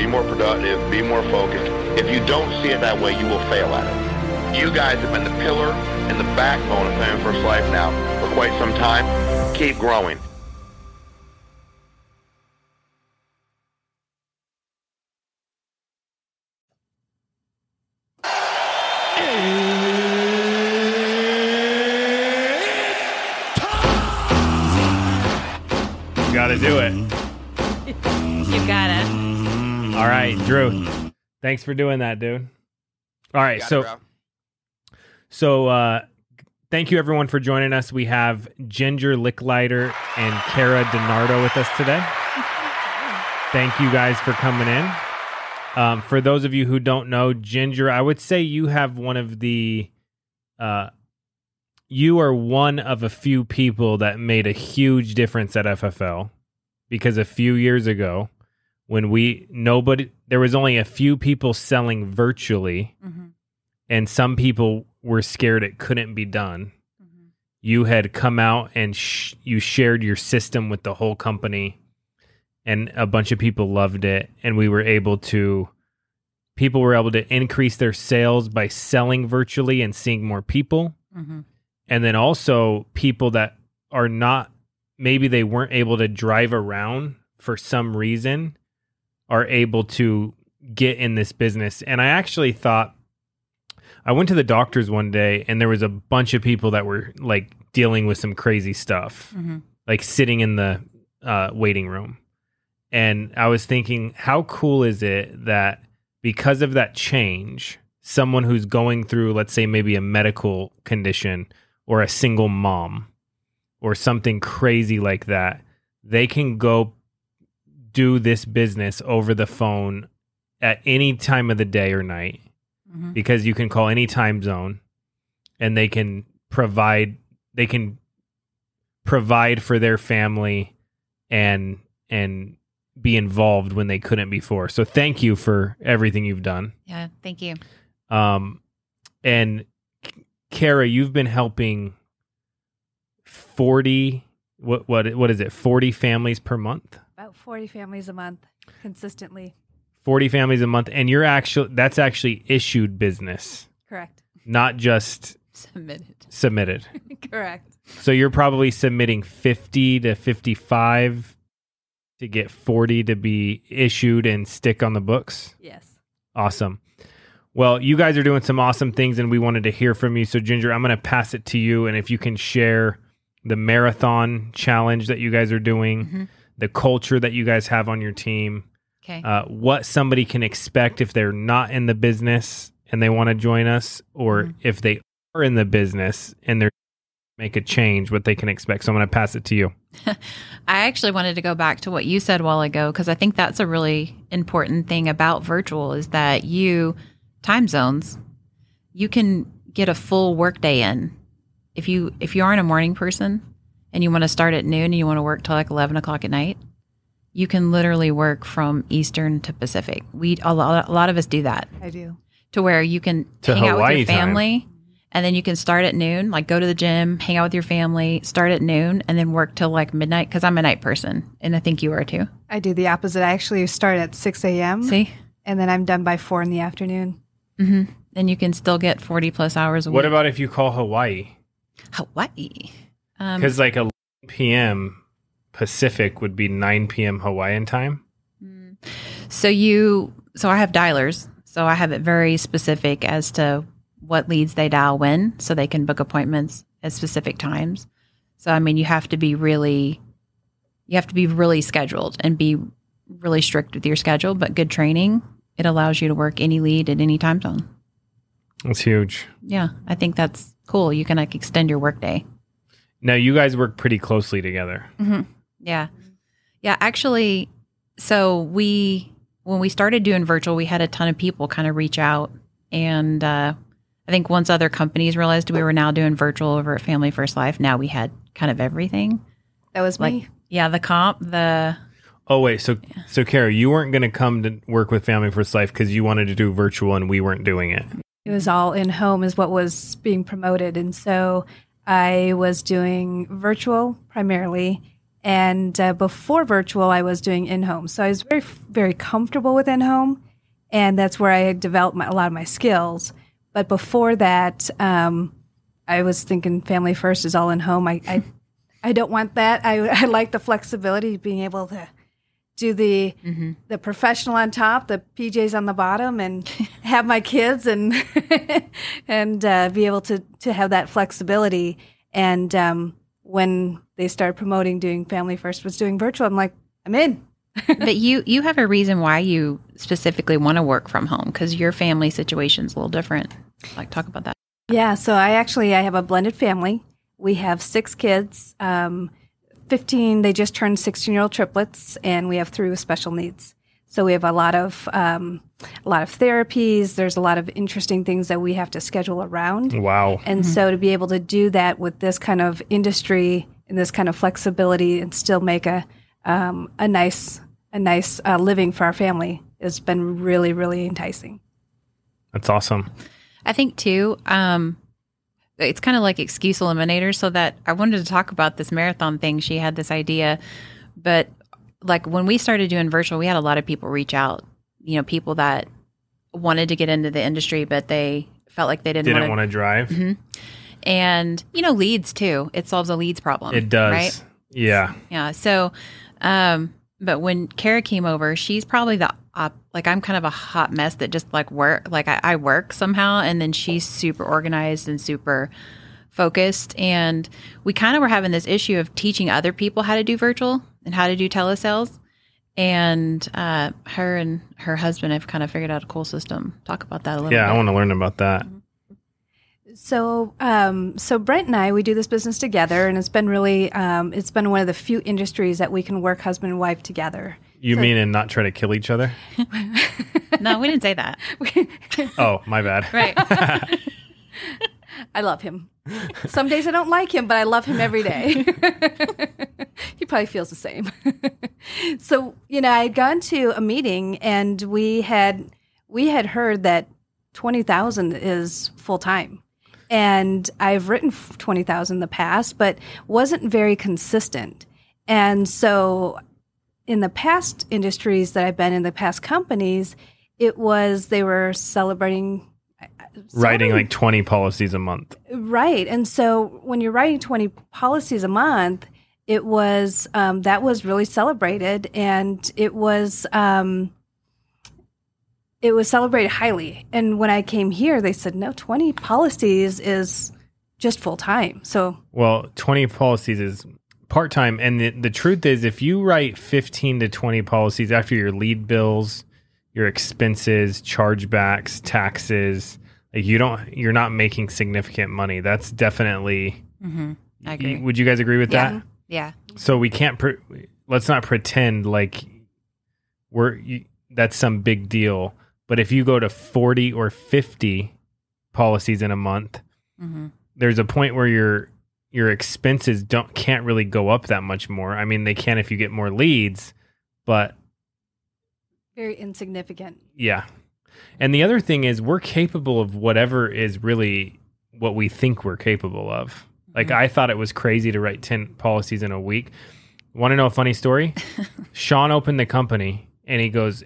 Be more productive. Be more focused. If you don't see it that way, you will fail at it. You guys have been the pillar and the backbone of Family First Life now for quite some time. Keep growing. Thanks for doing that, dude. All right, so so uh thank you everyone for joining us. We have Ginger Licklighter and Kara DiNardo with us today. Thank you guys for coming in. Um, for those of you who don't know, Ginger, I would say you have one of the uh you are one of a few people that made a huge difference at FFL because a few years ago when we nobody there was only a few people selling virtually Mhm. and some people were scared it couldn't be done Mhm. you had come out and sh- you shared your system with the whole company and a bunch of people loved it and we were able to people were able to increase their sales by selling virtually and seeing more people Mhm. and then also people that are not maybe they weren't able to drive around for some reason are able to get in this business and i actually thought i went to the doctors one day and there was a bunch of people that were like dealing with some crazy stuff Mhm. like sitting in the uh, waiting room and i was thinking how cool is it that because of that change someone who's going through let's say maybe a medical condition or a single mom or something crazy like that they can go do this business over the phone at any time of the day or night Mhm. because you can call any time zone and they can provide they can provide for their family and and be involved when they couldn't before. So thank you for everything you've done. Yeah. Thank you. Um and Kara, you've been helping 40 what what what is it? 40 families per month? About 40 families a month consistently. 40 families a month and you're actually that's actually issued business, Correct. not just Submitted. submitted. Correct. So you're probably submitting 50 to 55 to get 40 to be issued and stick on the books. Yes. Awesome. Well, you guys are doing some awesome things and we wanted to hear from you. So Ginger, I'm going to pass it to you and if you can share the marathon challenge that you guys are doing, Mhm. The culture that you guys have on your team, Okay. uh, what somebody can expect if they're not in the business and they want to join us, or Mhm. if they are in the business and they're make a change, what they can expect. So I'm going to pass it to you. I actually wanted to go back to what you said a while ago because I think that's a really important thing about virtual is that you time zones you can get a full workday in if you if you aren't a morning person and you want to start at noon and you want to work till like eleven o'clock at night, you can literally work from Eastern to Pacific. We a lot, a lot of us do that I do. to where you can To hang out with Hawaii your time. family and then you can start at noon, like go to the gym, hang out with your family, start at noon, and then work till like midnight because I'm a night person and I think you are too. I do the opposite. I actually start at 6 a.m. See? and then I'm done by 4 in the afternoon. hmm And you can still get 40 plus hours a What week. What about if you call Hawaii? Hawaii? Um, Because like 11 p.m. Pacific would be 9 p.m. Hawaiian time. Mm. So you, so I have dialers. So I have it very specific as to what leads they dial when, so they can book appointments at specific times. So I mean, you have to be really, you have to be really scheduled and be really strict with your schedule. But good training, it allows you to work any lead at any time zone. That's huge. Yeah, I think that's cool. You can like extend your workday. Now you guys work pretty closely together. Yeah. Yeah. Actually, so we when we started doing virtual, we had a ton of people kind of reach out. And uh, I think once other companies realized we were now doing virtual over at Family First Life, now we had kind of everything. That was Like, me. yeah, the comp, the Oh wait, so so Kara, you weren't going to come to work with Family First Life because you wanted to do virtual and we weren't doing it. It was all in home, is what was being promoted. And so I was doing virtual primarily. And uh, before virtual, I was doing in home. So I was very, very comfortable with in home. And that's where I had developed my, a lot of my skills. But before that, um, I was thinking family first is all in home. I, I, I don't want that. I, I like the flexibility, of being able to do the the professional on top, the PJs on the bottom, and have my kids and and uh, be able to to have that flexibility. And um, when they started promoting doing family first was doing virtual, I'm like, I'm in. but you you have a reason why you specifically want to work from home because your family situation's a little different. Like talk about that. Yeah, so I actually I have a blended family. We have six kids. Um, Fifteen, they just turned sixteen-year-old triplets, and we have three with special needs. So we have a lot of um, a lot of therapies. There's a lot of interesting things that we have to schedule around. Wow. And so to be able to do that with this kind of industry and this kind of flexibility and still make a um, a nice a nice uh, living for our family has been really really enticing. That's awesome. I think too, um, it's kind of like excuse eliminator. So that I wanted to talk about this marathon thing. She had this idea, but like when we started doing virtual, we had a lot of people reach out. You know, people that wanted to get into the industry, but they felt like they didn't, Didn't want to drive. to. And you know, leads too. It solves a leads problem. It does. right? Yeah. Yeah. So, um, but when Kara came over, she's probably the op- like I'm kind of a hot mess that just like work like I, I work somehow, and then she's super organized and super focused. And we kind of were having this issue of teaching other people how to do virtual and how to do telesales. And uh, her and her husband have kind of figured out a cool system. Talk about that a little Yeah, bit. I want to learn about that. So, um, so Brent and I, we do this business together, and it's been really, um, it's been one of the few industries that we can work husband and wife together. You mean and not try to kill each other? no, we didn't say that. Oh, my bad. Right. I love him. Some days I don't like him, but I love him every day. he probably feels the same. so, you know, I had gone to a meeting and we had we had heard that 20,000 is full time. And I've written 20,000 in the past, but wasn't very consistent. And so in the past industries that I've been in, the past companies, it was they were celebrating Writing like 20 policies a month. Right. And so when you're writing 20 policies a month, it was um, that was really celebrated and it was um, it was celebrated highly. And when I came here, they said, no, 20 policies is just full time. So Well, 20 policies is part time. And the, the truth is, if you write 15 to 20 policies after your lead bills, your expenses, chargebacks, taxes, like you don't, you're not making significant money. That's definitely. hmm I agree. Would you guys agree with Yeah. that? yeah. So we can't. Pre- let's not pretend like we're you, that's some big deal. But if you go to 40 or 50 policies in a month, hmm there's a point where your your expenses don't can't really go up that much more. I mean, they can if you get more leads, but very insignificant. yeah. And the other thing is we're capable of whatever is really what we think we're capable of. Like I thought it was crazy to write 10 policies in a week. Want to know a funny story? Sean opened the company and he goes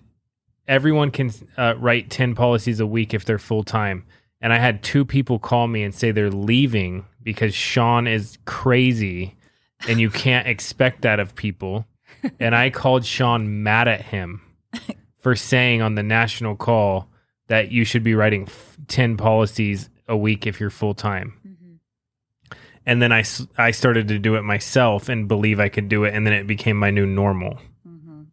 everyone can uh, write 10 policies a week if they're full time. And I had two people call me and say they're leaving because Sean is crazy and you can't expect that of people. And I called Sean mad at him for saying on the national call that you should be writing f- 10 policies a week if you're full time. And then I, I started to do it myself and believe I could do it. And then it became my new normal.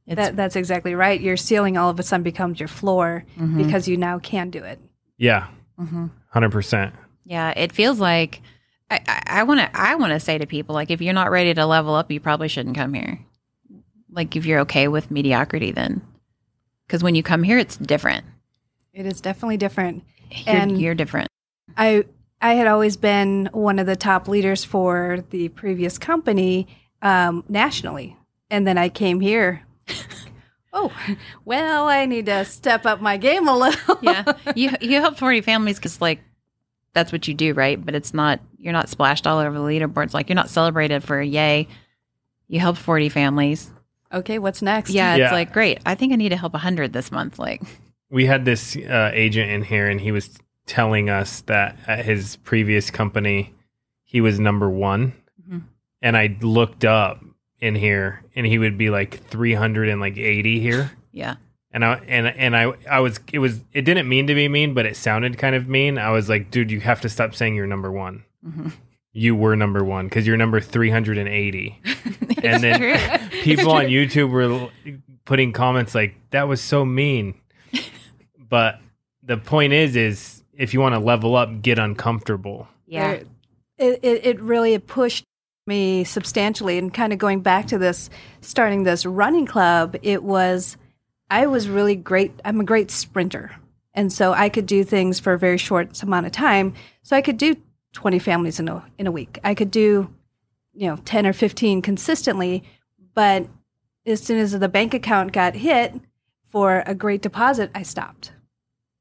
It's That, that's exactly right. Your ceiling all of a sudden becomes your floor Mhm. because you now can do it. Yeah, hmm 100%. Yeah, it feels like I want to. I want to say to people like, if you're not ready to level up, you probably shouldn't come here. Like, if you're okay with mediocrity, then Because when you come here, it's different. It is definitely different. You're, And- you're different. I I had always been one of the top leaders for the previous company um, nationally, and then I came here. oh, well, I need to step up my game a little. Yeah, you you help forty families because like that's what you do, right? But it's not you're not splashed all over the leaderboards. Like you're not celebrated for yay. You helped forty families. okay, what's next? Yeah, it's Yeah. like great. I think I need to help hundred this month. Like we had this uh, agent in here and he was telling us that at his previous company he was number one Mhm. and i looked up in here and he would be like 380 here yeah, and i and and i i was it was it didn't mean to be mean but it sounded kind of mean i was like dude you have to stop saying you're number one Mhm. you were number one because you're number 380 and then true. people on YouTube were putting comments like that was so mean. but the point is, is if you want to level up, get uncomfortable. yeah, it, it, it really pushed me substantially. And kind of going back to this, starting this running club, it was, I was really great. I'm a great sprinter. And so I could do things for a very short amount of time. So I could do 20 families in a, in a week. I could do, you know, 10 or 15 consistently. But as soon as the bank account got hit for a great deposit, I stopped.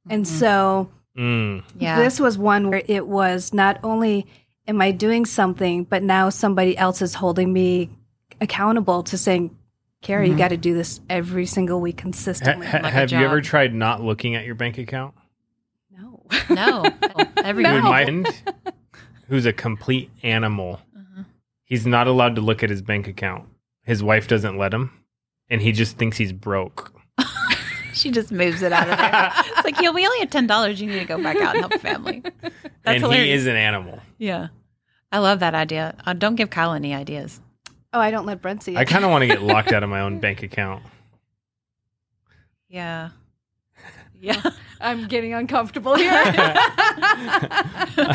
And Mhm. so Mm. yeah. this was one where it was not only am I doing something, but now somebody else is holding me accountable to saying, Carrie, you Mhm. got to do this every single week consistently. ha- Like have you ever tried not looking at your bank account? no. no, every Dude, No. my who's a complete animal, Uh-huh. he's not allowed to look at his bank account. His wife doesn't let him, and he just thinks he's broke. She just moves it out of there. it's like, yeah, we only have ten dollars. You need to go back out and help the family. That's and hilarious. he is an animal. Yeah, I love that idea. Uh, don't give Kyle any ideas. Oh, I don't let Brent see it. I kind of want to get locked out of my own bank account. Yeah, yeah. I'm getting uncomfortable here. All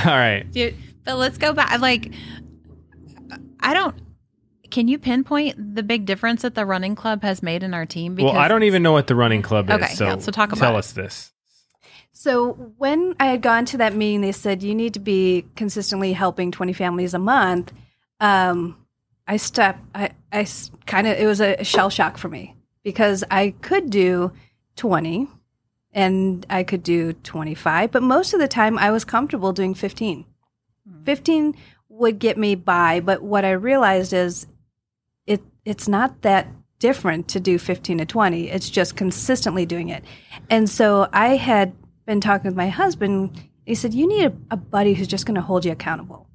right. Dude, but let's go back. Like, I don't. Can you pinpoint the big difference that the running club has made in our team? Well, I don't even know what the running club is. Okay, so, yeah, so talk about tell it. us this. So when I had gone to that meeting, they said you need to be consistently helping 20 families a month. Um, I stepped. I, I kind of it was a shell shock for me because I could do 20 and I could do 25, but most of the time I was comfortable doing 15. Hmm. 15 would get me by, but what I realized is it it's not that different to do 15 to 20. It's just consistently doing it. And so I had been talking with my husband. He said, You need a, a buddy who's just going to hold you accountable.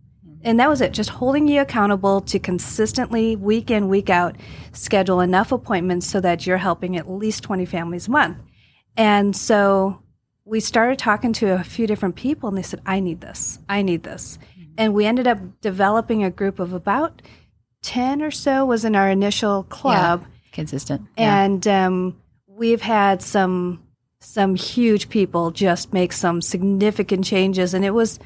And that was it, just holding you accountable to consistently, week in, week out, schedule enough appointments so that you're helping at least 20 families a month. And so we started talking to a few different people, and they said, I need this. I need this. And we ended up developing a group of about 10 or so was in our initial club consistent. Yeah. and um, we've had some some huge people just make some significant changes and it was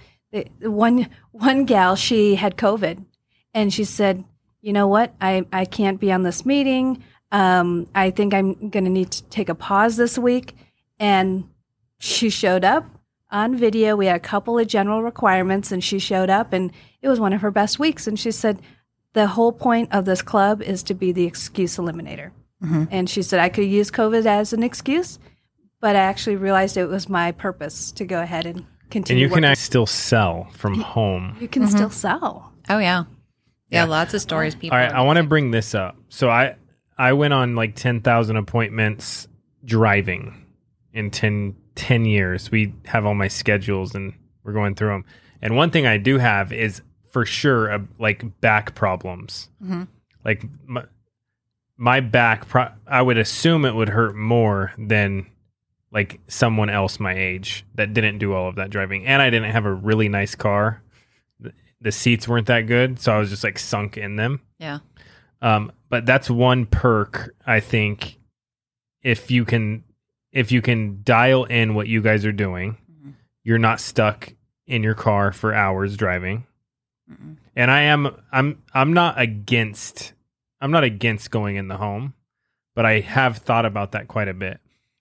one one gal she had covid and she said you know what? I i can't be on this meeting. Um, i think i'm going to need to take a pause this week. And she showed up on video. We had a couple of general requirements and she showed up and it was one of her best weeks. And she said the whole point of this club is to be the excuse eliminator. Mhm. and she said I could use COVID as an excuse, but I actually realized it was my purpose to go ahead and And you can working. act- still sell from home. you can still sell. Oh yeah. yeah, Yeah. Lots of stories. People. All right, I want to bring this up. So I I went on like 10,000 appointments driving in 10, 10 years. We have all my schedules and we're going through them. And one thing I do have is for sure uh, like back problems. Mhm. Like my, my back pro- I would assume it would hurt more than like someone else my age that didn't do all of that driving. And I didn't have a really nice car. The, seats weren't that good, so I was just like sunk in them. Yeah. Um, but that's one perk I think if you can if you can dial in what you guys are doing, Mhm. you're not stuck in your car for hours driving. Mm-mm. And I am I'm I'm not against I'm not against going in the home, but I have thought about that quite a bit.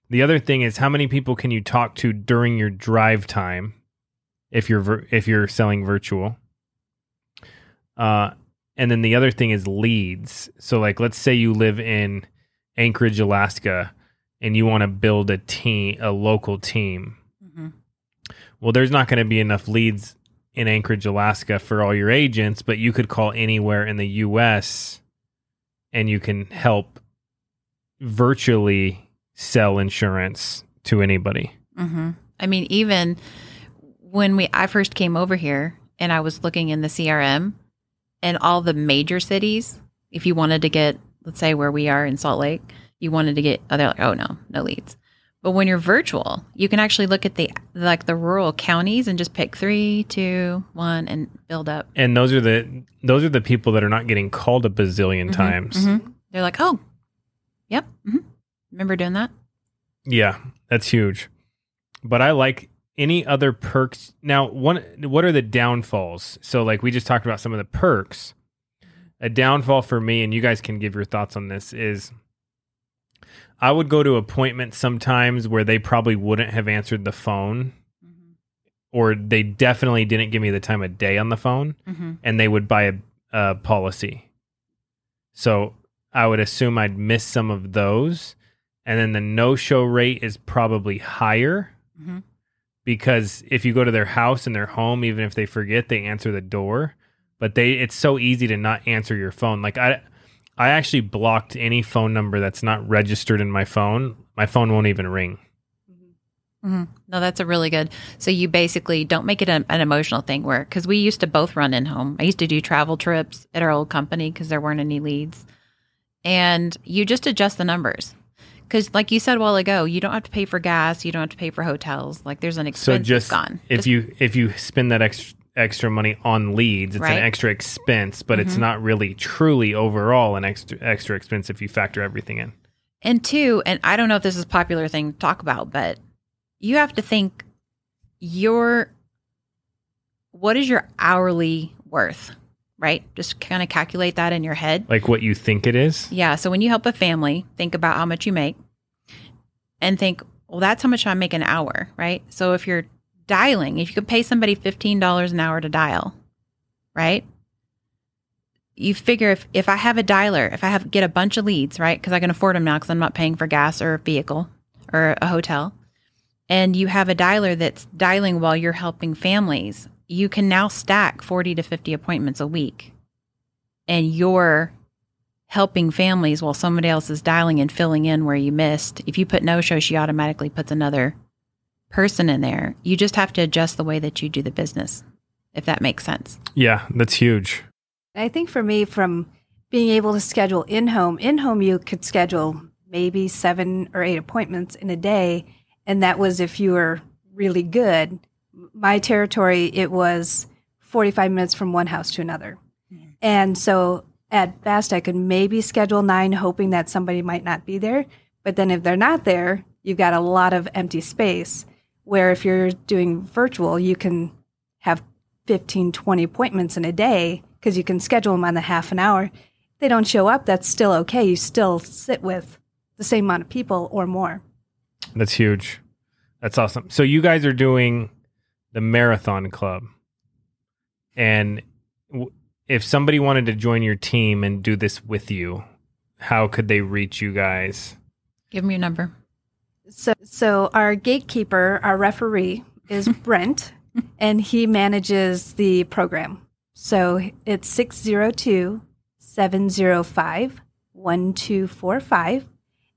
The other thing is how many people can you talk to during your drive time if you're vir- if you're selling virtual. Uh, and then the other thing is leads. So like let's say you live in Anchorage, Alaska, and you want to build a team, a local team. Mm-hmm. Well, there's not going to be enough leads in Anchorage, Alaska for all your agents, but you could call anywhere in the US and you can help virtually sell insurance to anybody. Mm-hmm. I mean, even when we I first came over here and I was looking in the CRM and all the major cities, if you wanted to get, let's say where we are in Salt Lake, you wanted to get, oh, they're like, oh no, no leads. But when you're virtual, you can actually look at the like the rural counties and just pick three, two, one, and build up. And those are the those are the people that are not getting called a bazillion Mhm, times. mhm. They're like, oh, yep. hmm Remember doing that? Yeah, that's huge. But I like any other perks. Now, one what are the downfalls? So like we just talked about some of the perks. A downfall for me and you guys can give your thoughts on this is I would go to appointments sometimes where they probably wouldn't have answered the phone or they definitely didn't give me the time of day on the phone Mm-hmm. and they would buy a, a policy. So I would assume I'd miss some of those. And then the no show rate is probably higher hmm because if you go to their house and their home, even if they forget, they answer the door. But they it's so easy to not answer your phone. Like I I actually blocked any phone number that's not registered in my phone. My phone won't even ring. hmm No, that's a really good. So you basically don't make it an, an emotional thing where, because we used to both run in home. I used to do travel trips at our old company because there weren't any leads. And you just adjust the numbers. Because, like you said a while ago, you don't have to pay for gas. You don't have to pay for hotels. Like there's an So expense just gone. if Just- you if you spend that extra extra money on leads, it's Right. an extra expense, but it's Mhm. not really truly overall an extra extra expense if you factor everything in. And two, and I don't know if this is a popular thing to talk about, but you have to think your what is your hourly worth, right? Just kind of calculate that in your head. Like what you think it is. Yeah. So when you help a family, think about how much you make and think, well, that's how much I make an hour, right? So if you're dialing, if you could pay somebody $15 an hour to dial, right? You figure if, if I have a dialer, if I have get a bunch of leads, right? Because I can afford them now because I'm not paying for gas or a vehicle or a hotel. And you have a dialer that's dialing while you're helping families, you can now stack 40 to 50 appointments a week. And you're helping families while somebody else is dialing and filling in where you missed. If you put no show, she automatically puts another person in there. You just have to adjust the way that you do the business, if that makes sense. Yeah, that's huge. I think for me, from being able to schedule in home, in home, you could schedule maybe seven or eight appointments in a day. And that was if you were really good. My territory, it was 45 minutes from one house to another. Hmm. And so at best, I could maybe schedule nine, hoping that somebody might not be there. But then if they're not there, you've got a lot of empty space. Where if you're doing virtual, you can have 15, 20 appointments in a day because you can schedule them on the half an hour. If they don't show up, that's still okay. You still sit with the same amount of people or more. That's huge. That's awesome. So you guys are doing the marathon club, and w- if somebody wanted to join your team and do this with you, how could they reach you guys? Give me your number. So, so our gatekeeper, our referee, is Brent, and he manages the program. So it's 602 705 1245.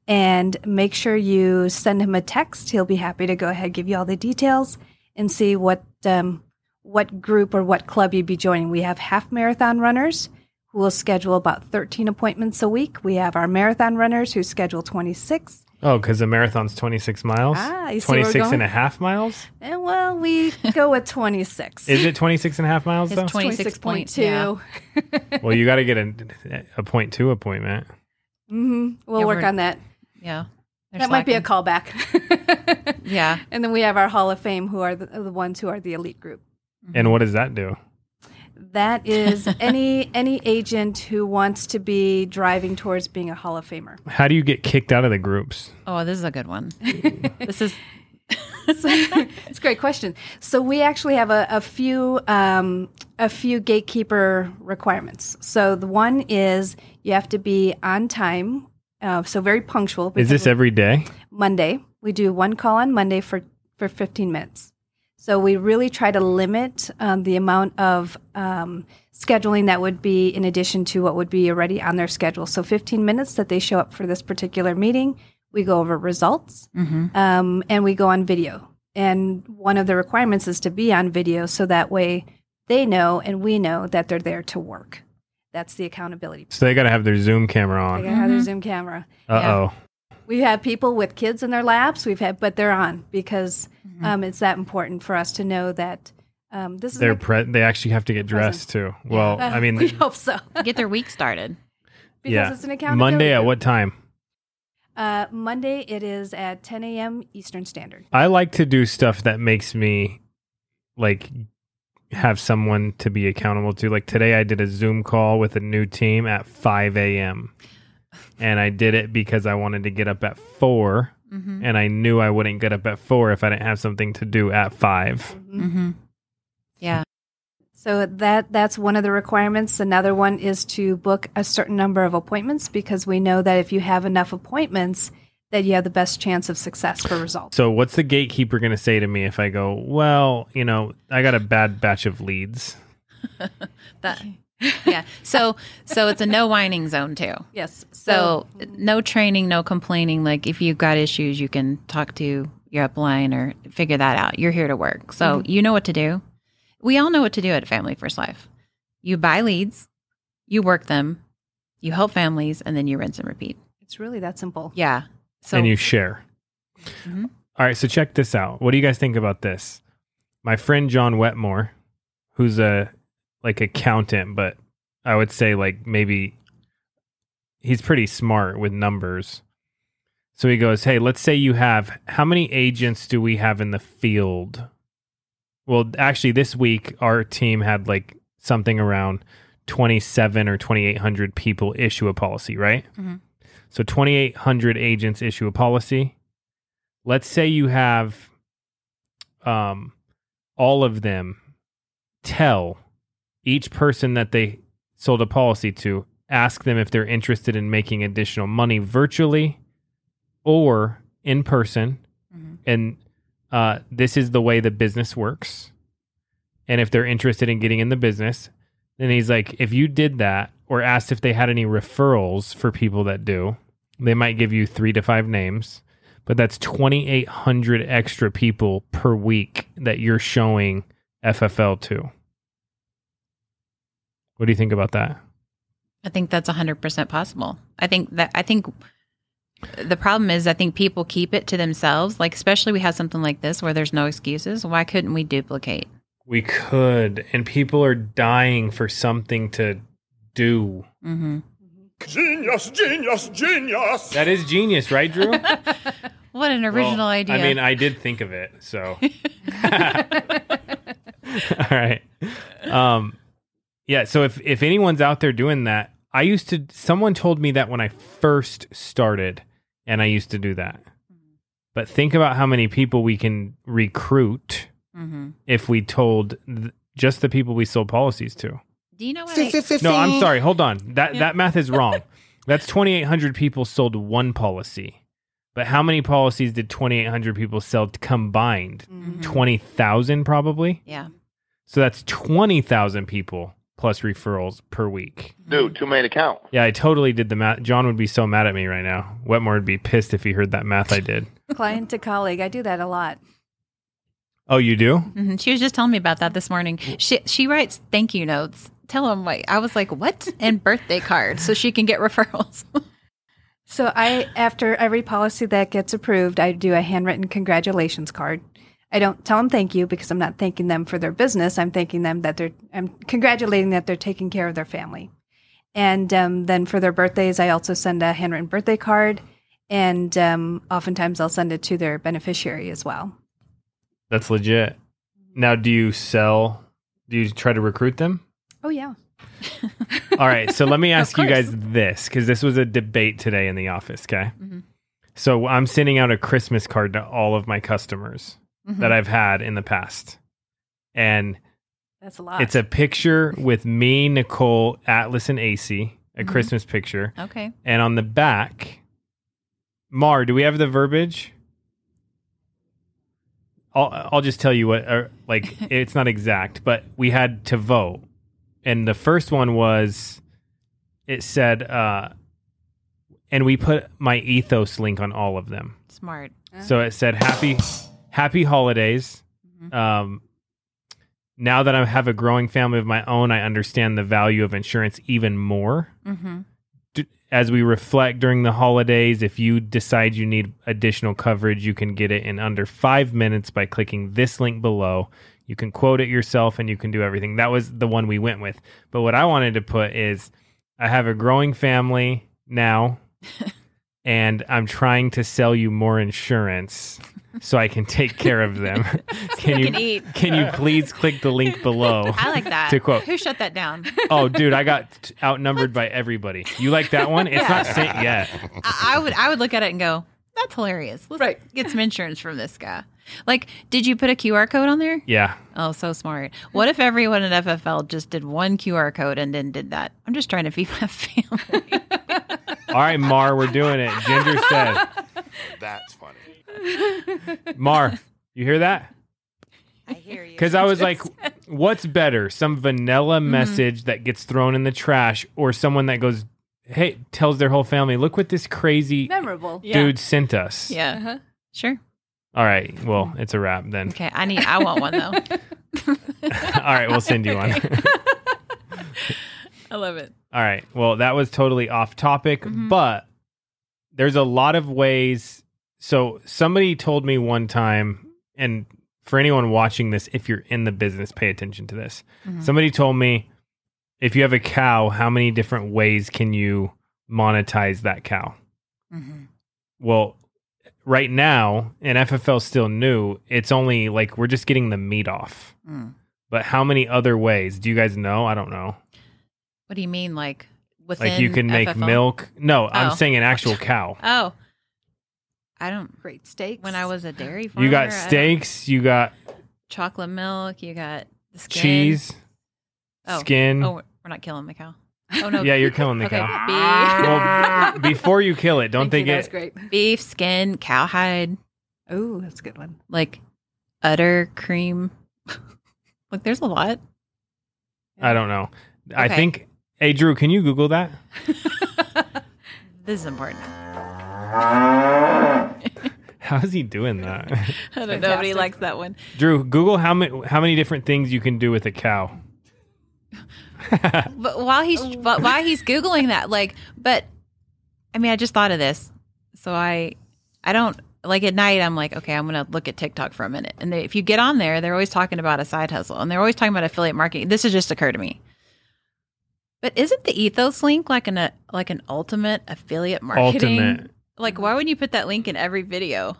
And make sure you send him a text. He'll be happy to go ahead give you all the details and see what um, what group or what club you'd be joining. We have half marathon runners who will schedule about 13 appointments a week. We have our marathon runners who schedule 26. Oh, because the marathon's 26 miles? Ah, you see where we're 26 and a half miles? And Eh, well, we go with 26. Is it 26 and a half miles, It's though? 26 yeah. well, you got to get a, a point two appointment. hmm We'll Yeah, work on that. Yeah. They're that might be a callback. Yeah. And then we have our Hall of Fame, who are the, the ones who are the elite group. And what does that do? That is any any agent who wants to be driving towards being a Hall of Famer. How do you get kicked out of the groups? Oh, this is a good one. this is it's a great question. So we actually have a, a few um, a few gatekeeper requirements. So the one is you have to be on time, uh, so very punctual. Is this every day? Monday? We do one call on Monday for for 15 minutes. So we really try to limit um, the amount of um, scheduling that would be in addition to what would be already on their schedule. So 15 minutes that they show up for this particular meeting. We go over results um, and we go on video. And one of the requirements is to be on video so that way they know and we know that they're there to work. That's the accountability. So they got to have their Zoom camera on. They gotta have their Zoom camera. Uh oh. We have people with kids in their laps. We've had, but they're on because Mm-hmm. um, it's that important for us to know that um, this is. They're an- pre- they actually have to get dressed too. Well, I mean, we hope so get their week started. because yeah. it's an accountability. Monday at what time? Uh, Monday it is at 10 a.m. Eastern Standard. I like to do stuff that makes me like have someone to be accountable to. Like today, I did a Zoom call with a new team at 5 a.m. And I did it because I wanted to get up at 4 Mm-hmm. and I knew I wouldn't get up at four if I didn't have something to do at 5 Mm-hmm. Yeah. So that that's one of the requirements. Another one is to book a certain number of appointments because we know that if you have enough appointments, that you have the best chance of success for results. So, what's the gatekeeper going to say to me if I go, well, you know, I got a bad batch of leads? That. Yeah. So so it's a no whining zone too. Yes. So no training, no complaining. Like if you've got issues, you can talk to your upline or figure that out. You're here to work. So you know what to do. We all know what to do at Family First Life. You buy leads, you work them, you help families, and then you rinse and repeat. it's really that simple. Yeah. So and you share. Mhm. All right, so check this out. What do you guys think about this? My friend John Wetmore, who's a like accountant, but I would say like maybe he's pretty smart with numbers. So he goes, "Hey, let's say you have how many agents do we have in the field?" Well, actually this week our team had like something around 27 or 2800 people issue a policy, right? Mhm. So 2800 agents issue a policy. Let's say you have um all of them tell each person that they sold a policy to ask them if they're interested in making additional money virtually or in person. Mhm. and uh, this is the way the business works. And if they're interested in getting in the business then he's like if you did that or asked if they had any referrals for people that do they might give you three to five names but that's 2800 extra people per week that you're showing ffl to what do you think about that I think that's 100% possible. I think that, I think the problem is, I think people keep it to themselves. Like, especially we have something like this where there's no excuses. Why couldn't we duplicate? we could and people are dying for something to do hmm Genius, genius, genius! that is genius right drew What an original Well, idea. I mean, I did think of it, so. All right. Um, yeah. So if if anyone's out there doing that, I used to. Someone told me that when I first started, and I used to do that. But think about how many people we can recruit hmm if we told th- just the people we sold policies to. Do you know what? I, No, I'm sorry. Hold on. That that math is wrong. That's 2,800 people sold one policy. But how many policies did 2,800 people sell combined? Mhm. 20,000 probably. Yeah. So that's 20,000 people plus referrals per week. Dude, two main account. Yeah, I totally did the math. John would be so mad at me right now. Wetmore would be pissed if he heard that math I did. Client to colleague. I do that a lot. Oh, you do? hmm She was just telling me about that this morning. She she writes thank you notes. Tell them like I was like what and birthday cards so she can get referrals. So I, after every policy that gets approved, I do a handwritten congratulations card. I don't tell them thank you because I'm not thanking them for their business. I'm thanking them that they're, I'm congratulating that they're taking care of their family. And um, then for their birthdays, I also send a handwritten birthday card. And um, oftentimes I'll send it to their beneficiary as well. That's legit. Now, do you sell? Do you try to recruit them? Oh yeah. All right, so let me ask you guys this because this was a debate today in the office. Okay, Mhm. so I'm sending out a Christmas card to all of my customers Mhm. that I've had in the past, and That's a lot. it's a picture with me, Nicole, Atlas, and AC, a Mhm. Christmas picture, Okay. and on the back, Mar, do we have the verbiage? I'll I'll just tell you what, or like it's not exact, but we had to vote, and the first one was, it said, uh, and we put my ethos link on all of them. Smart. So it said happy happy holidays. Mhm. Um, now that I have a growing family of my own, I understand the value of insurance even more Mm-hmm. d- as we reflect during the holidays, if you decide you need additional coverage, you can get it in under five minutes by clicking this link below. You can quote it yourself and you can do everything. That was the one we went with. But what I wanted to put is I have a growing family now, and I'm trying to sell you more insurance so I can take care of them. can you can eat. can you please click the link below? I like that. To quote. Who shut that down? Oh, dude, I got outnumbered by everybody. You like that one? It's not sent yet. I, I would I would look at it and go, "That's hilarious. Let's Right. get some insurance from this guy." Like, did you put a QR code on there? Yeah. Oh, so smart. What if everyone at FFL just did one QR code and then did that? I'm just trying to feed my family. All right, Mar, we're doing it. Ginger said, That's funny. Mar, you hear that? I hear you. Because I was like, what's better, some vanilla Mm-hmm. message that gets thrown in the trash or someone that goes, hey, tells their whole family, look what this crazy memorable. dude sent us? yeah, Uh-huh. sure. All right. Well, it's a wrap then. Okay, I need. I want one though. All right. We'll send you one. I love it. All right. Well, that was totally off topic, Mhm. but there's a lot of ways. So, somebody told me one time, and for anyone watching this, if you're in the business, pay attention to this. Mhm. Somebody told me if you have a cow, how many different ways can you monetize that cow? Mm-hmm. Well, right now, and FFL still new, it's only like we're just getting the meat off. Mm. But how many other ways? Do you guys know? I don't know. What do you mean, like within? like you can make FFL? milk. No, I'm Oh. saying an actual cow. Oh, I don't. Great steaks. When I was a dairy farmer, You got steaks, you got chocolate milk. You got the skin. cheese, Oh. skin. Oh, we're not killing the cow. Oh no. yeah, you're killing the okay. cow. Beef, Well, before you kill it, don't Thank they you, That's great. beef, skin, cowhide, Oh, that's a good one. like udder cream. like there's a lot. I don't know. I think Hey Drew, can you Google that? This is important. How is he doing that? I don't know. Nobody likes that one. Drew, Google how many how many different things you can do with a cow. But while he's but while he's googling that, like, but I mean, I just thought of this. So I, I don't like at night. I'm like, okay, I'm gonna look at TikTok for a minute. And they, if you get on there, they're always talking about a side hustle, and they're always talking about affiliate marketing. This has just occurred to me. But isn't the ethos link like an a, like an ultimate affiliate marketing? Ultimate. Like, why wouldn't you put that link in every video?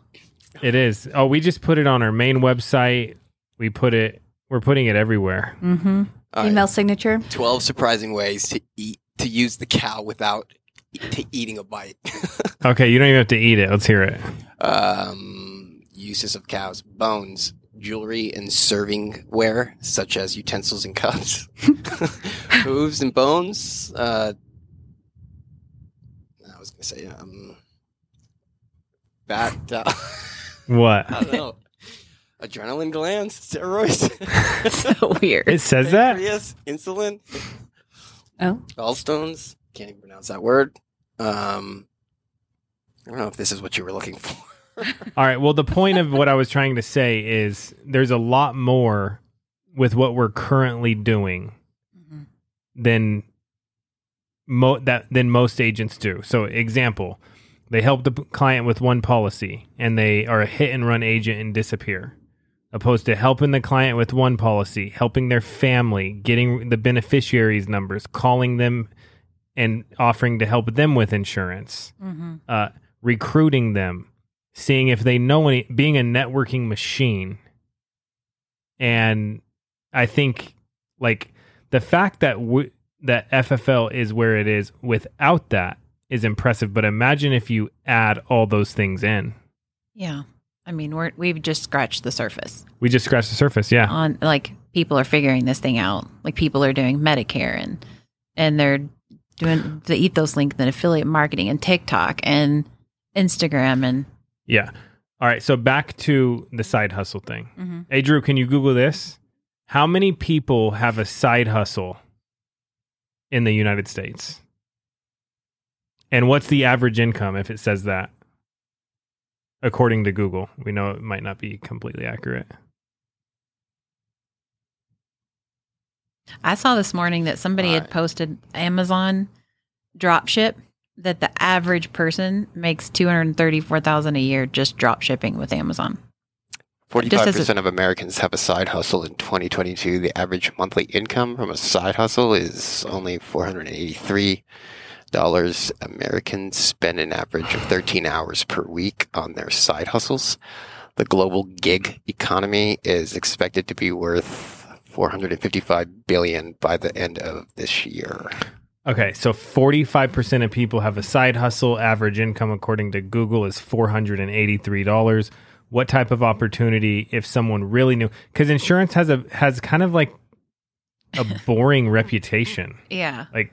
It is. Oh, we just put it on our main website. We put it we're putting it everywhere. Mm-hmm. All right. Email signature. 12 surprising ways to eat to use the cow without e- to eating a bite. Okay, you don't even have to eat it. Let's hear it. um, uses of cows, bones, jewelry, and serving ware, such as utensils and cups. Hooves and bones. Uh, I was going to say, um, bat. Uh, What? I don't know. Adrenaline glands, steroids, So weird. It says that? pancreas, insulin, Oh, gallstones. Can't even pronounce that word. Um, I don't know if this is what you were looking for. All right. Well, the point of what I was trying to say is there's a lot more with what we're currently doing Mhm. than mo- that than most agents do. So, example, they help the client with one policy and they are a hit and run agent and disappear. Opposed to helping the client with one policy, helping their family, getting the beneficiaries numbers, calling them and offering to help them with insurance Mm-hmm. uh, recruiting them, seeing if they know any, being a networking machine. And I think like the fact that w- that FFL is where it is without that is impressive. But imagine if you add all those things in. Yeah. I mean, we're we've just scratched the surface We just scratched the surface. Yeah. on like people are figuring this thing out. Like people are doing Medicare and and they're doing the ethos link and affiliate marketing and TikTok and Instagram and Yeah. All right. So back to the side hustle thing. Mhm. Hey, Drew, can you Google this? How many people have a side hustle in the United States? And what's the average income if it says that? According to Google, we know it might not be completely accurate. I saw this morning that somebody had posted Amazon dropship that the average person makes 234,000 a year just drop shipping with Amazon. Forty-five as a- percent of Americans have a side hustle in 2022. The average monthly income from a side hustle is only 483 dollars. Americans spend an average of 13 hours per week on their side hustles. The global gig economy is expected to be worth 455 billion by the end of this year. Okay, so 45% of people have a side hustle. Average income, according to Google, is $483. What type of opportunity if someone really knew? Because insurance has a has kind of like a boring reputation. Yeah. Like,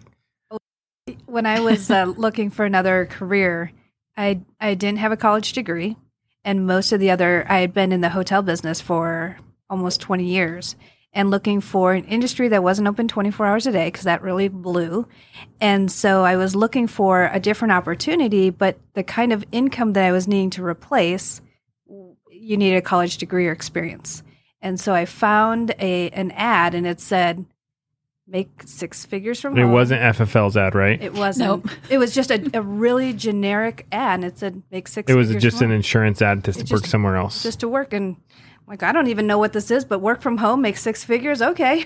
when I was uh, looking for another career, I I didn't have a college degree, and most of the other I had been in the hotel business for almost twenty years, and looking for an industry that wasn't open twenty four hours a day because that really blew, and so I was looking for a different opportunity, but the kind of income that I was needing to replace, you need a college degree or experience, and so I found a an ad, and it said. Make six figures from it home. wasn't FFL's ad, right? It wasn't. Nope. It was just a, a really generic ad, and it said make six. It was just from an home. insurance ad to It work just- somewhere else. just to work, and I'm like I don't even know what this is, but work from home, make six figures, okay.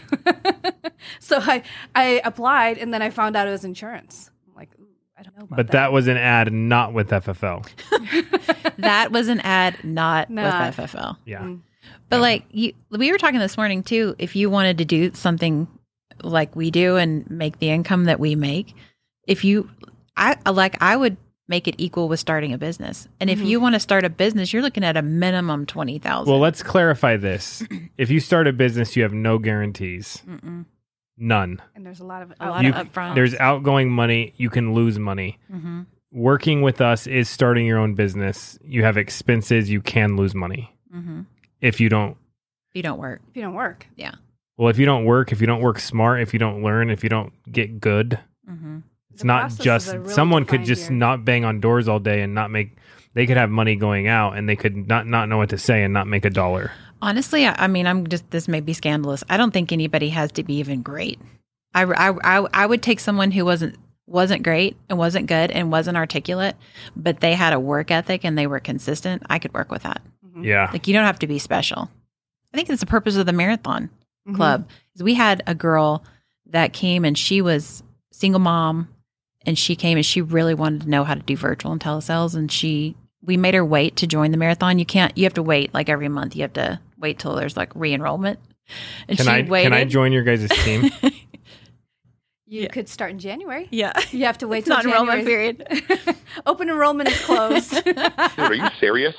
so I I applied, and then I found out it was insurance. I'm like, ooh, I don't know about but that was an ad not with FFL. That was an ad not Not. with FFL. Yeah. Mm. But like you we were talking this morning too, if you wanted to do something like we do and make the income that we make, if you I like I would make it equal with starting a business. And if Mhm. you want to start a business, you're looking at a minimum 20,000. Well, let's clarify this. if you start a business, you have no guarantees. Mm-mm. None. and there's a lot of A lot You- of upfront. There's outgoing money. You can lose money. hmm Working with us is starting your own business. You have expenses. You can lose money hmm if you don't. If you don't work. if you don't work. Yeah. Well, if you don't work, if you don't work smart, if you don't learn, if you don't get good, hmm it's The not just really someone could just here. not bang on doors all day and not make. They could have money going out and they could not not know what to say and not make a dollar. Honestly, I, I mean, I'm just, this may be scandalous. I don't think anybody has to be even great. I, I, I, I would take someone who wasn't wasn't great and wasn't good and wasn't articulate, but they had a work ethic and they were consistent. I could work with that. Mhm. Yeah. Like you don't have to be special. I think it's the purpose of the marathon Mhm. club. Is we had a girl that came and she was single mom and she came and she really wanted to know how to do virtual and telesales and she we made her wait to join the marathon. You can't you have to wait like every month. You have to wait till there's like re-enrollment. And Can she I waited. can I join your guys' team? You Yeah. could start in January. yeah. You have to wait It's till not enrollment period. Open enrollment is closed. Are you serious?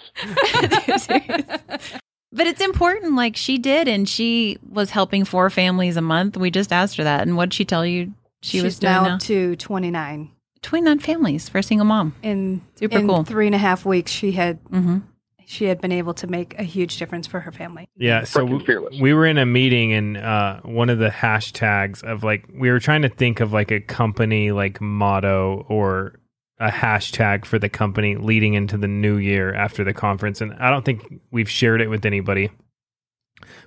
But it's important, like she did, and she was helping four families a month. We just asked her that, and what did she tell you? She She's was doing now now up to 29. twenty nine families for a single mom. In Super in cool. three and a half weeks, she had Mm-hmm. she had been able to make a huge difference for her family. Yeah, so Frickin' we, fearless. we were in a meeting and uh, one of the hashtags of like we were trying to think of like a company like motto or a hashtag for the company leading into the new year after the conference and I don't think we've shared it with anybody.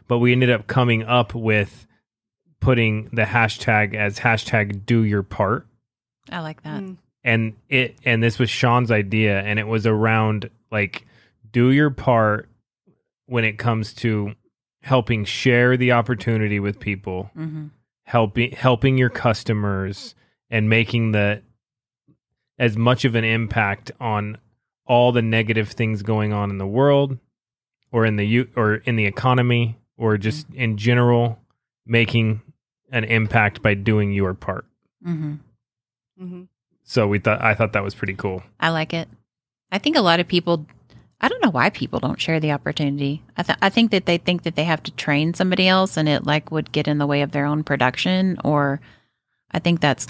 But we ended up coming up with putting the hashtag as hashtag do your part I like that. Mm. and it and this was Sean's idea and it was around like do your part when it comes to helping share the opportunity with people Mm-hmm. helping helping your customers and making the as much of an impact on all the negative things going on in the world or in the u- or in the economy or just in general making an impact by doing your part. hmm hmm So we thought I thought that was pretty cool. I like it. I think a lot of people. I don't know why people don't share the opportunity. I th- I think that they think that they have to train somebody else, and it like would get in the way of their own production. Or, I think that's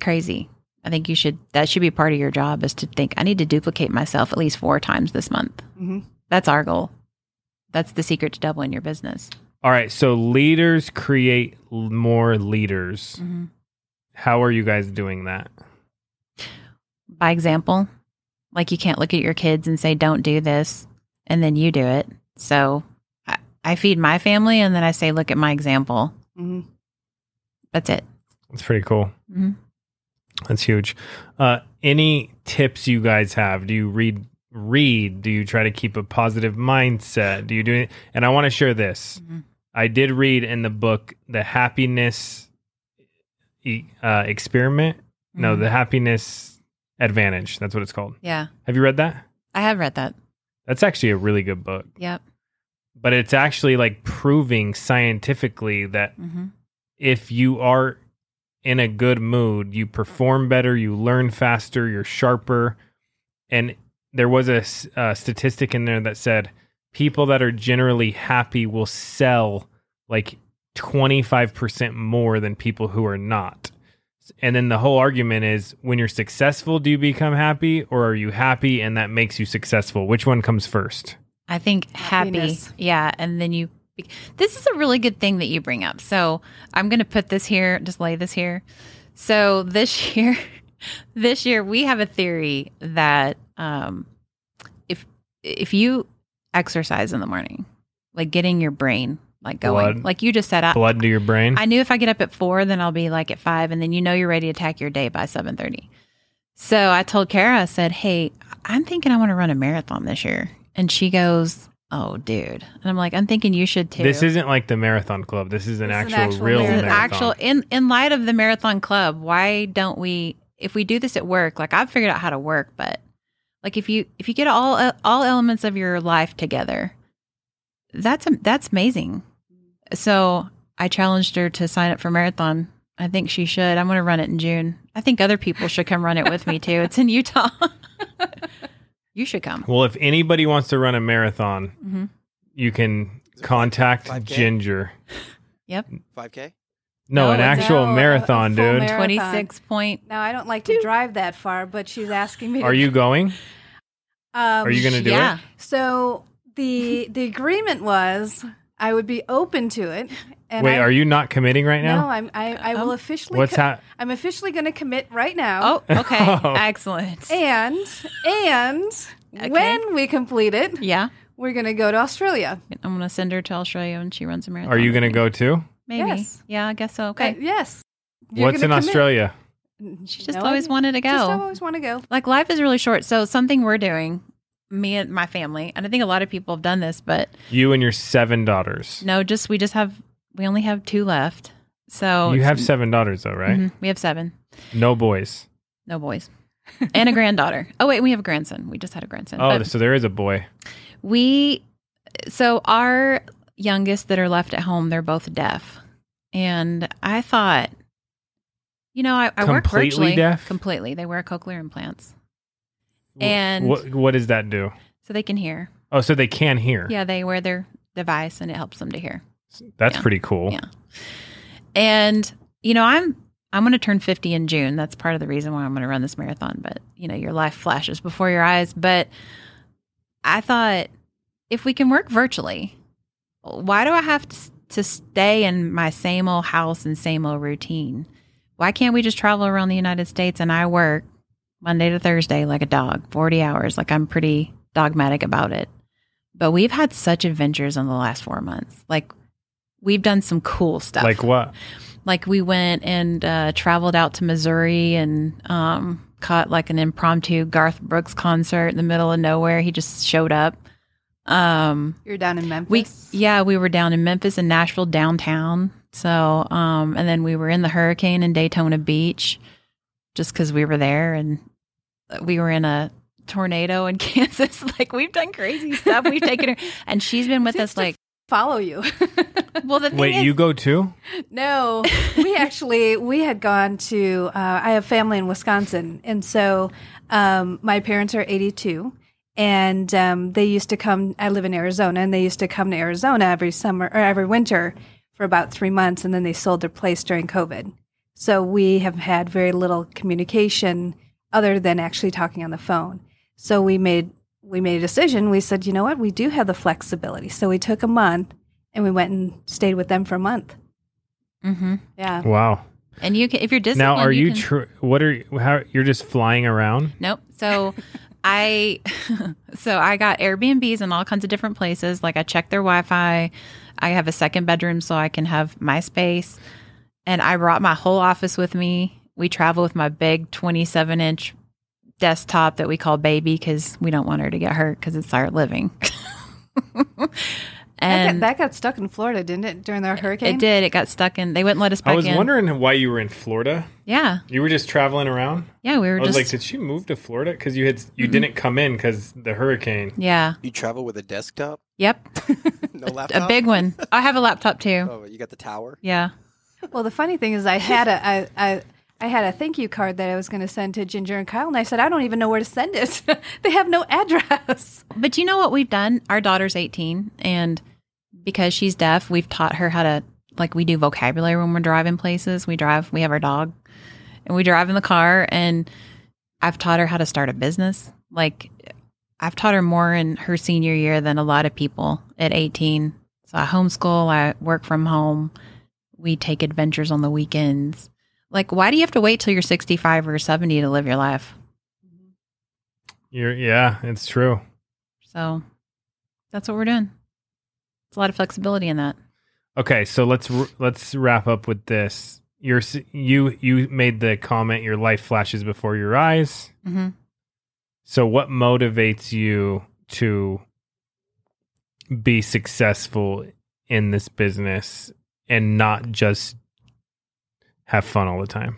crazy. I think you should. That should be part of your job is to think. I need to duplicate myself at least four times this month. hmm That's our goal. That's the secret to doubling your business. All right, so leaders create more leaders. Mhm. How are you guys doing that? By example, like you can't look at your kids and say, "Don't do this," and then you do it. So, I, I feed my family, and then I say, "Look at my example." hmm That's it. That's pretty cool. hmm That's huge. Uh, any tips you guys have? Do you read? Read? Do you try to keep a positive mindset? Do you do it? And I want to share this. Mhm. I did read in the book the happiness e- uh, experiment. No, Mhm. the happiness advantage. That's what it's called. Yeah, Have you read that? I have read that. That's actually a really good book. Yep. But it's actually like proving scientifically that hmm if you are in a good mood, you perform better, you learn faster, you're sharper. And there was a statistic in there that said people that are generally happy will sell like 25% more than people who are not. And then the whole argument is when you're successful, do you become happy or are you happy and that makes you successful? Which one comes first? I think happy. Happiness. Yeah, and then you. This is a really good thing that you bring up. So I'm going to put this here. Just lay this here. So this year, this year we have a theory that um, if if you exercise in the morning, like getting your brain like going, Blood. like you just said, I, Blood to your brain? I knew if I get up at four, then I'll be like at five, and then you know you're ready to attack your day by seven thirty. So I told Kara, I said, "Hey, I'm thinking I want to run a marathon this year," and she goes, "Oh, dude," and I'm like, "I'm thinking you should too." This isn't like the marathon club. This is an This is an actual, actual real This is marathon. an marathon. actual in in light of the marathon club. Why don't we? If we do this at work, like I've figured out how to work, but like if you if you get all all elements of your life together, that's that's amazing. So I challenged her to sign up for marathon. I think she should. I'm going to run it in June. I think other people should come run it with me too. It's in Utah. you should come. Well, if anybody wants to run a marathon, Mhm. you can contact 5K? Ginger. Yep. 5K? No, No, an actual No, a- a marathon, dude. marathon. Twenty six point. Now I don't like to drive that far, but she's asking me. To, Are you going? Um, Are you going to do yeah. it? So the the agreement was I would be open to it. And Wait, I, are you not committing right now? No. I'm. I, I will officially. What's co- that? I'm officially going to commit right now. Oh, okay. Oh. Excellent. And and Okay. when we complete it, Yeah. we're going to go to Australia. I'm going to send her to Australia when she runs a marathon. Are you going to go too? Maybe. Yes. Yeah, I guess so. Uh, Okay. yes. You're What's in commit. Australia? She just No always idea. wanted to go. Just always want to go. like life is really short. So something we're doing, me and my family, and I think a lot of people have done this, but You and your seven daughters. no, just we just have we only have two left. So you have seven daughters, though, right? Mhm, we have seven. No boys. No boys. and a granddaughter. Oh wait, we have a grandson. We just had a grandson. Oh, But so there is a boy. we so our youngest that are left at home, they're both deaf. And I thought, you know, I, I work Completely virtually. deaf? Completely. They wear cochlear implants. And- what what does that do? So they can hear. Oh, so they can hear. Yeah, they wear their device and it helps them to hear. That's Yeah. pretty cool. Yeah. And you know, I'm I'm going to turn 50 in June. That's part of the reason why I'm going to run this marathon, but you know, your life flashes before your eyes, but I thought if we can work virtually, why do I have to to stay in my same old house and same old routine? Why can't we just travel around the United States and I work Monday to Thursday like a dog, 40 hours, like I'm pretty dogmatic about it. But we've had such adventures in the last 4 months. Like we've done some cool stuff. Like what? like we went and uh, traveled out to Missouri and um, caught like an impromptu Garth Brooks concert in the middle of nowhere. He just showed up. Um, You're down in Memphis. we yeah, we were down in Memphis and Nashville downtown. So um, and then we were in the hurricane in Daytona Beach, just because we were there, and we were in a tornado in Kansas. like we've done crazy stuff. We've taken her, and she's been with Seems us like follow you. well, the thing Wait, is, you go too? no, we actually we had gone to. Uh, I have family in Wisconsin, and so um, my parents are 82, and um, they used to come. I live in Arizona, and they used to come to Arizona every summer or every winter for about three months, and then they sold their place during COVID. So we have had very little communication other than actually talking on the phone. So we made we made a decision. We said, you know what, we do have the flexibility. So we took a month and we went and stayed with them for a month. Mm-hmm. Yeah. Wow. and you can if you're disciplined. Now, are you, can- tr- what are you, how you're just flying around? Nope. So I so I got Airbnbs in all kinds of different places. Like I check their Wi-Fi. I have a second bedroom so I can have my space. And I brought my whole office with me. We travel with my big 27 inch desktop that we call baby because we don't want her to get hurt because it's our living. That got, that got stuck in Florida, didn't it, during the hurricane? it did. It got stuck in. They wouldn't let us back I was in. wondering why you were in Florida. Yeah, You were just traveling around. yeah. We were I was just. like, did she move to Florida? Because you had you mm-hmm. didn't come in because the hurricane. yeah. You travel with a desktop, Yep. no laptop. A big one. I have a laptop too. Oh, you got the tower. Yeah. Well, the funny thing is, I had a, I, I, I had a thank you card that I was going to send to Ginger and Kyle, and I said, I don't even know where to send it. they have no address. But you know what we've done? Our daughter's 18, and because she's deaf, we've taught her how to, like, we do vocabulary when we're driving places. We drive, we have our dog, and we drive in the car, and I've taught her how to start a business. Like, I've taught her more in her senior year than a lot of people at 18. So I homeschool, I work from home, we take adventures on the weekends. Like, why do you have to wait till you're 65 or 70 to live your life? You're yeah, it's true. So that's what we're doing. It's a lot of flexibility in that. Okay, so let's r- let's wrap up with this. You're you you made the comment your life flashes before your eyes. Mm-hmm. So what motivates you to be successful in this business and not just have fun all the time?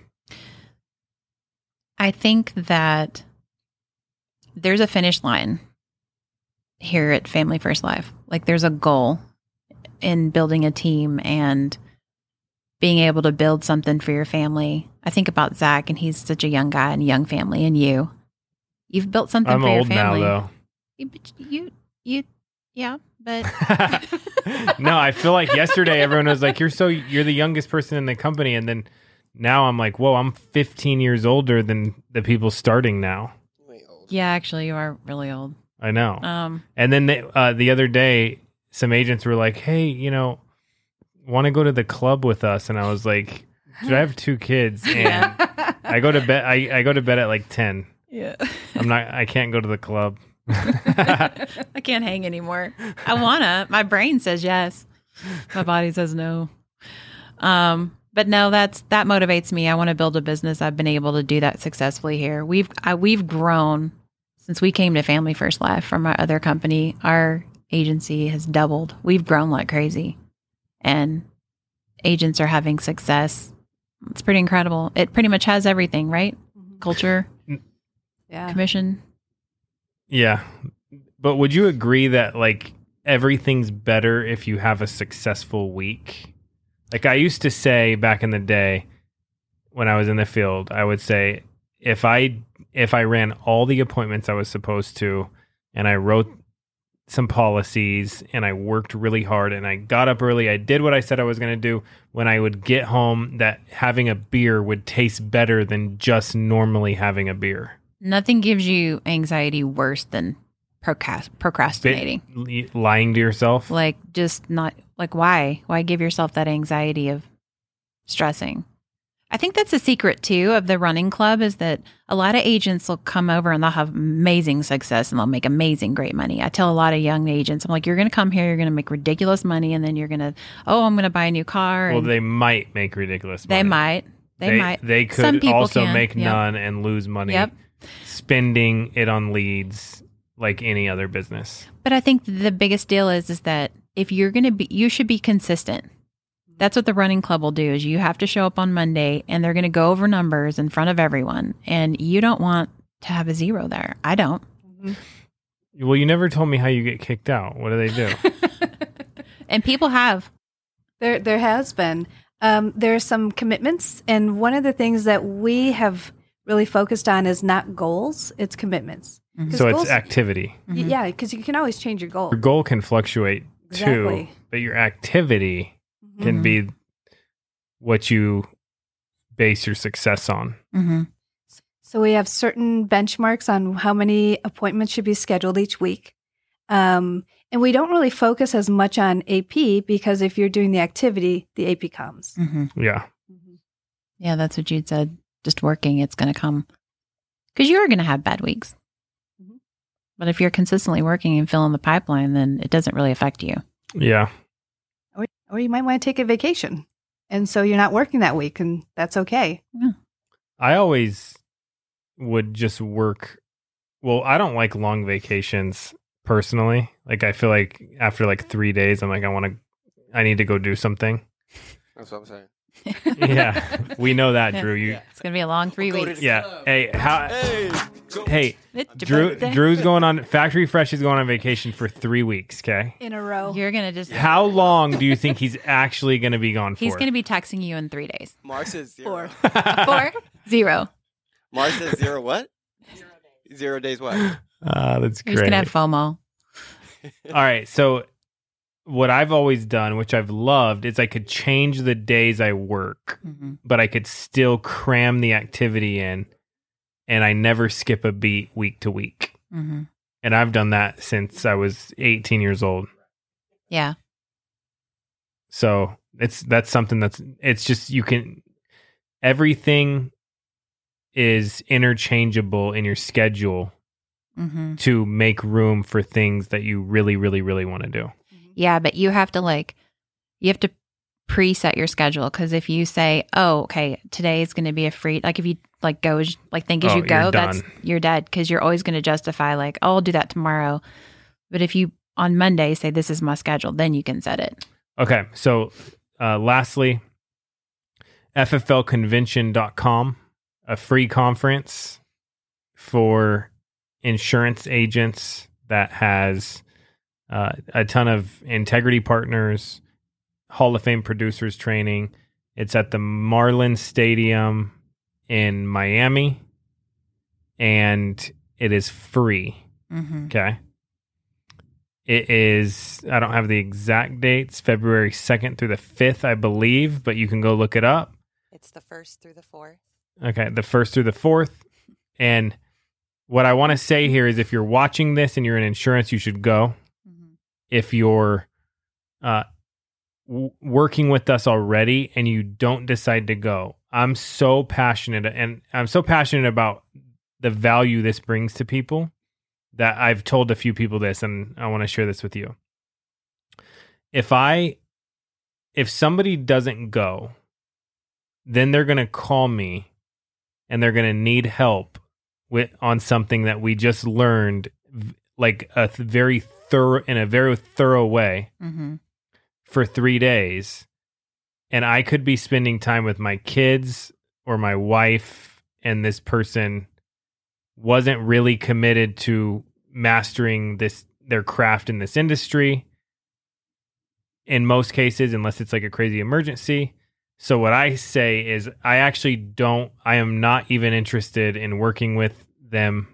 I think that there's a finish line here at Family First Life. Like there's a goal in building a team and being able to build something for your family. I think about Zach and he's such a young guy and young family and you. You've built something I'm for your old now family. though. You, but you you yeah, but no, I feel like yesterday everyone was like, "You're so you're the youngest person in the company," and then now I'm like, "Whoa, I'm 15 years older than the people starting now." Way old. yeah, actually you are really old. I know. Um and then they, uh, the other day, some agents were like, "Hey, you know, want to go to the club with us?" And I was like, "Dude, I have two kids, and I go to bed. I, I go to bed at like 10. yeah. I'm not. I can't go to the club." I can't hang anymore. I wanna. My brain says yes. My body says no. Um, but no, that's that motivates me. I want to build a business. I've been able to do that successfully here. We've I, we've grown since we came to Family First Life from our other company. Our agency has doubled. We've grown like crazy, and agents are having success. It's pretty incredible. It pretty much has everything, right? Mm-hmm. Culture, mm. Yeah. commission. Yeah. But would you agree that like everything's better if you have a successful week? Like I used to say back in the day when I was in the field, I would say if I if I ran all the appointments I was supposed to and I wrote some policies and I worked really hard and I got up early, I did what I said I was going to do, when I would get home that having a beer would taste better than just normally having a beer. Nothing gives you anxiety worse than procrast- procrastinating. Bit- lying to yourself. Like just not like why? Why give yourself that anxiety of stressing? I think that's a secret too of the running club is that a lot of agents will come over and they'll have amazing success and they'll make amazing great money. I tell a lot of young agents, I'm like, you're going to come here, you're going to make ridiculous money, and then you're going to, oh, I'm going to buy a new car. Well, they might make ridiculous Money. they might, they, might. They Some could people also can. make Yep. none and lose money Yep. spending it on leads like any other business. But I think the biggest deal is is that if you're going to be you should be consistent. That's what the running club will do is you have to show up on Monday and they're going to go over numbers in front of everyone and you don't want to have a zero there. I don't. Well, you never told me how you get kicked out. What do they do? and people have. There, there has been. Um, there are some commitments, and one of the things that we have really focused on is not goals; it's commitments. 'Cause So it's goals- activity. y- yeah, because you can always change your goal. Your goal can fluctuate too, but your activity Mhm. can be what you base your success on. Mm-hmm. So we have certain benchmarks on how many appointments should be scheduled each week. Um, and we don't really focus as much on AP because if you're doing the activity, the AP comes. Mm-hmm. Yeah. Yeah, that's what Jude said. Just working, it's going to come. Because you are going to have bad weeks. Mhm. But if you're consistently working and filling the pipeline, then it doesn't really affect you. Yeah. Or, or you might want to take a vacation. And so you're not working that week, and that's okay. I always would just work. Well, I don't like long vacations personally. Like, I feel like after like three days, I'm like, I want to, I need to go do something. That's what I'm saying. Yeah. We know that, Drew. You, It's going to be a long three Go to weeks. the- yeah. Hey, how, Hey, hey, Drew, birthday. Drew's going on, Factory Fresh is going on vacation for three weeks. Okay. In a row. You're going to just. How long do you think he's actually going to be gone for? He's going to be texting you in three days. Mars says zero. Four. Four, zero. Mars says zero what? Zero days what? Ah, that's great. He's great. going to have FOMO. All right. So, what I've always done, which I've loved, is I could change the days I work, hmm but I could still cram the activity in, and I never skip a beat week to week. hmm And I've done that since I was 18 years old. Yeah. So it's that's something that's it's just you can everything is interchangeable in your schedule hmm to make room for things that you really, really, really want to do. Yeah, but you have to like, you have to preset your schedule because if you say, "Oh, okay, today is going to be a free," like if you like go as- like think as Oh, you go, you're that's you're dead because you're always going to justify like, "Oh, I'll do that tomorrow." But if you on Monday say, "This is my schedule," then you can set it. Okay. So, uh, lastly, FFLconvention.com, a free conference for insurance agents that has uh, a ton of integrity partners, Hall of Fame producers training. It's at the Marlin Stadium in Miami, and it is free. Mm-hmm. Okay. It is, I don't have the exact dates, February 2nd through the 5th, I believe, but you can go look it up. It's the first through the fourth. Okay. The 1st through the 4th. And what I want to say here is if you're watching this and you're in insurance, you should go. If you're uh, w- working with us already and you don't decide to go, I'm so passionate and I'm so passionate about the value this brings to people that I've told a few people this and I want to share this with you. If I if somebody doesn't go, then they're going to call me and they're going to need help with on something that we just learned like a th- very thorough in a very thorough way Mm-hmm. for 3 days. And I could be spending time with my kids or my wife and this person wasn't really committed to mastering this their craft in this industry. In most cases unless it's like a crazy emergency. So what i say is i actually don't i am not even interested in working with them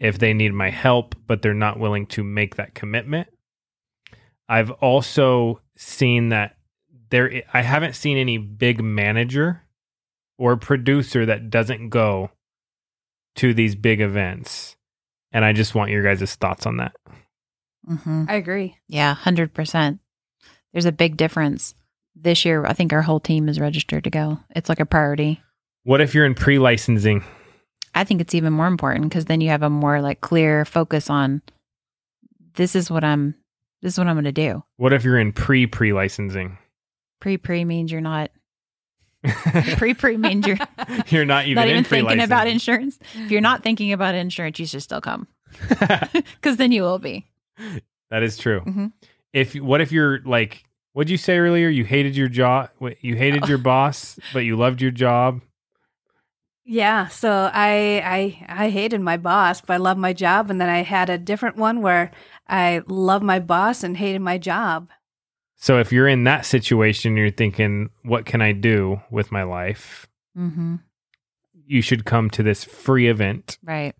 if they need my help but they're not willing to make that commitment i've also seen that there i haven't seen any big manager or producer that doesn't go to these big events. And I just want your guys' thoughts on that. Mm-hmm. I agree. Yeah, hundred percent. There's a big difference this year. I think our whole team is registered to go. It's like a priority. What if you're in pre licensing? I think it's even more important because then you have a more like clear focus on this is what I'm this is what I'm going to do. What if you're in pre pre licensing? Pre pre means you're not pre pre means you're you're not even, not even in thinking about insurance. If you're not thinking about insurance, you should still come because then you will be. that is true. Mhm. If what if you're like, what'd you say earlier? You hated your job. You hated Oh. your boss, but you loved your job. Yeah, so I I I hated my boss, but I loved my job, and then I had a different one where I loved my boss and hated my job. So if you're in that situation, you're thinking, what can I do with my life? Mm-hmm. You should come to this free event. Right.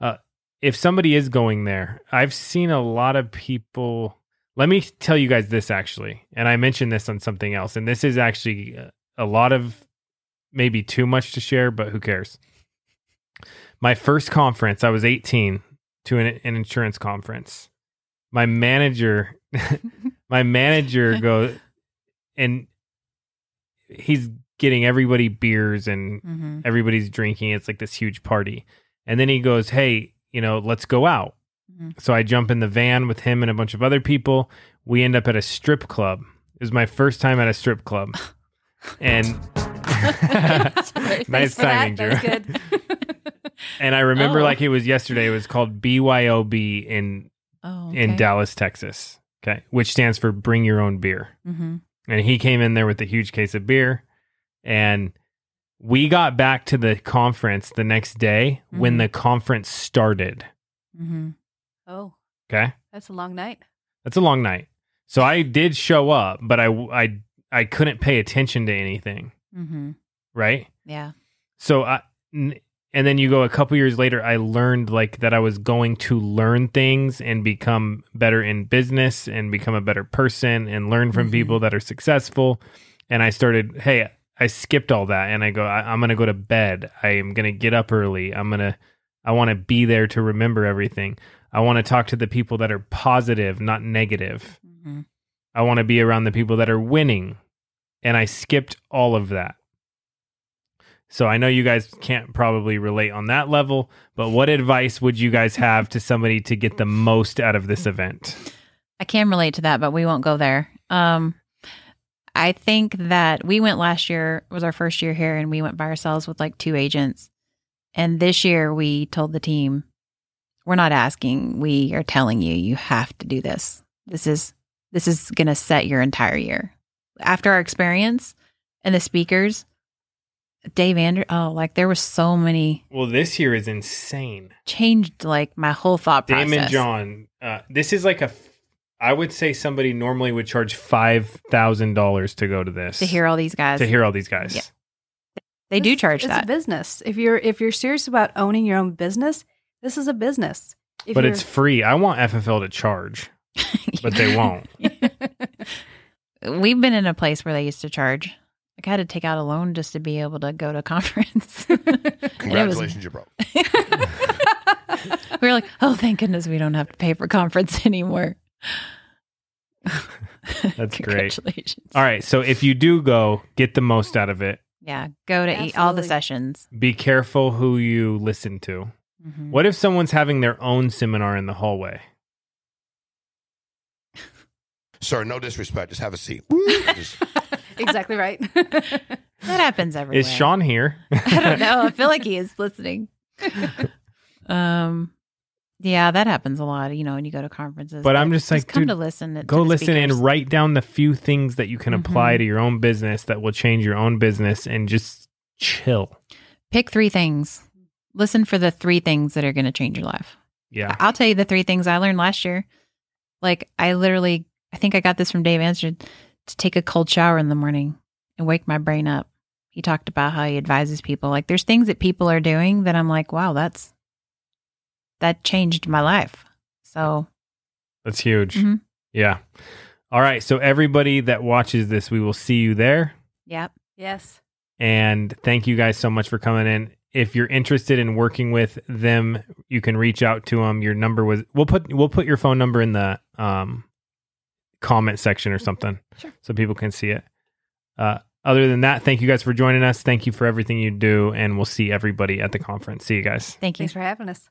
Uh, If somebody is going there, I've seen a lot of people. Let me tell you guys this actually, and I mentioned this on something else, and this is actually uh, a lot of maybe too much to share, but who cares? My first conference, I was 18 to an, an insurance conference. My manager, my manager goes, and he's getting everybody beers and Mm-hmm. everybody's drinking. It's like this huge party. And then he goes, Hey, you know, let's go out. Mhm. So I jump in the van with him and a bunch of other people. We end up at a strip club. It was my first time at a strip club. And nice timing, Drew. That's good. And I remember Oh. like it was yesterday. It was called BYOB in Oh, in Dallas, Texas. Okay, which stands for Bring Your Own Beer. Mm-hmm. And he came in there with a huge case of beer, and we got back to the conference the next day when Mhm. the conference started. Mm-hmm. oh, Okay, that's a long night. that's a long night. So I did show up, but I I I couldn't pay attention to anything. Mm-hmm. Right. Yeah. So I, n- and then you go a couple years later, I learned like that I was going to learn things and become better in business and become a better person and learn from Mhm. people that are successful. And I started, hey, I skipped all that and I go, I, I'm going to go to bed. I am going to get up early. I'm going to, I want to be there to remember everything. I want to talk to the people that are positive, not negative. Mm-hmm. I want to be around the people that are winning. And I skipped all of that. So I know you guys can't probably relate on that level, but what advice would you guys have to somebody to get the most out of this event? I can relate to that, but we won't go there. Um, I think that we went last year was our first year here, and we went by ourselves with like two agents. And this year, we told the team, "We're not asking. We are telling you, you have to do this. This is this is going to set your entire year." After our experience and the speakers, Dave Ander, oh, like there was so many Well, this year is insane. changed like my whole thought process. Daymond John, uh, this is like a. f- I would say somebody normally would charge five thousand dollars to go to this to hear all these guys. to hear all these guys. Yeah. they do charge it's that. a business. If you're if you're serious about owning your own business, this is a business. If but it's free. I want FFL to charge, but they won't. We've been in a place where they used to charge. Like I had to take out a loan just to be able to go to a conference. And it was- Congratulations, you're broke. we were like, oh, thank goodness we don't have to pay for conference anymore. That's great. Congratulations. All right, so if you do go, get the most out of it. Yeah, go to eat all the sessions. Be careful who you listen to. Mhm. What if someone's having their own seminar in the hallway? Sir, no disrespect. Just have a seat. Just- exactly right. That happens everywhere. Is Sean here? I don't know. I feel like he is listening. um, yeah, that happens a lot. You know, when you go to conferences. But I'm just like, come dude, to listen. to Go the listen and write down the few things that you can apply Mhm. to your own business that will change your own business and just chill. Pick three things. Listen for the three things that are going to change your life. Yeah. I'll tell you the three things I learned last year. Like I literally, I think I got this from Dave Answer to take a cold shower in the morning and wake my brain up. He talked about how he advises people. Like there's things that people are doing that I'm like, wow, that's that changed my life. So That's huge. Mhm. Yeah. All right. So, everybody that watches this, we will see you there. Yep. yes. And thank you guys so much for coming in. If you're interested in working with them, you can reach out to them. Your number was we'll put we'll put your phone number in the um comment section or something Sure. so people can see it. Uh other than that, thank you guys for joining us. Thank you for everything you do and we'll see everybody at the conference. See you guys. thank you. Thanks for having us.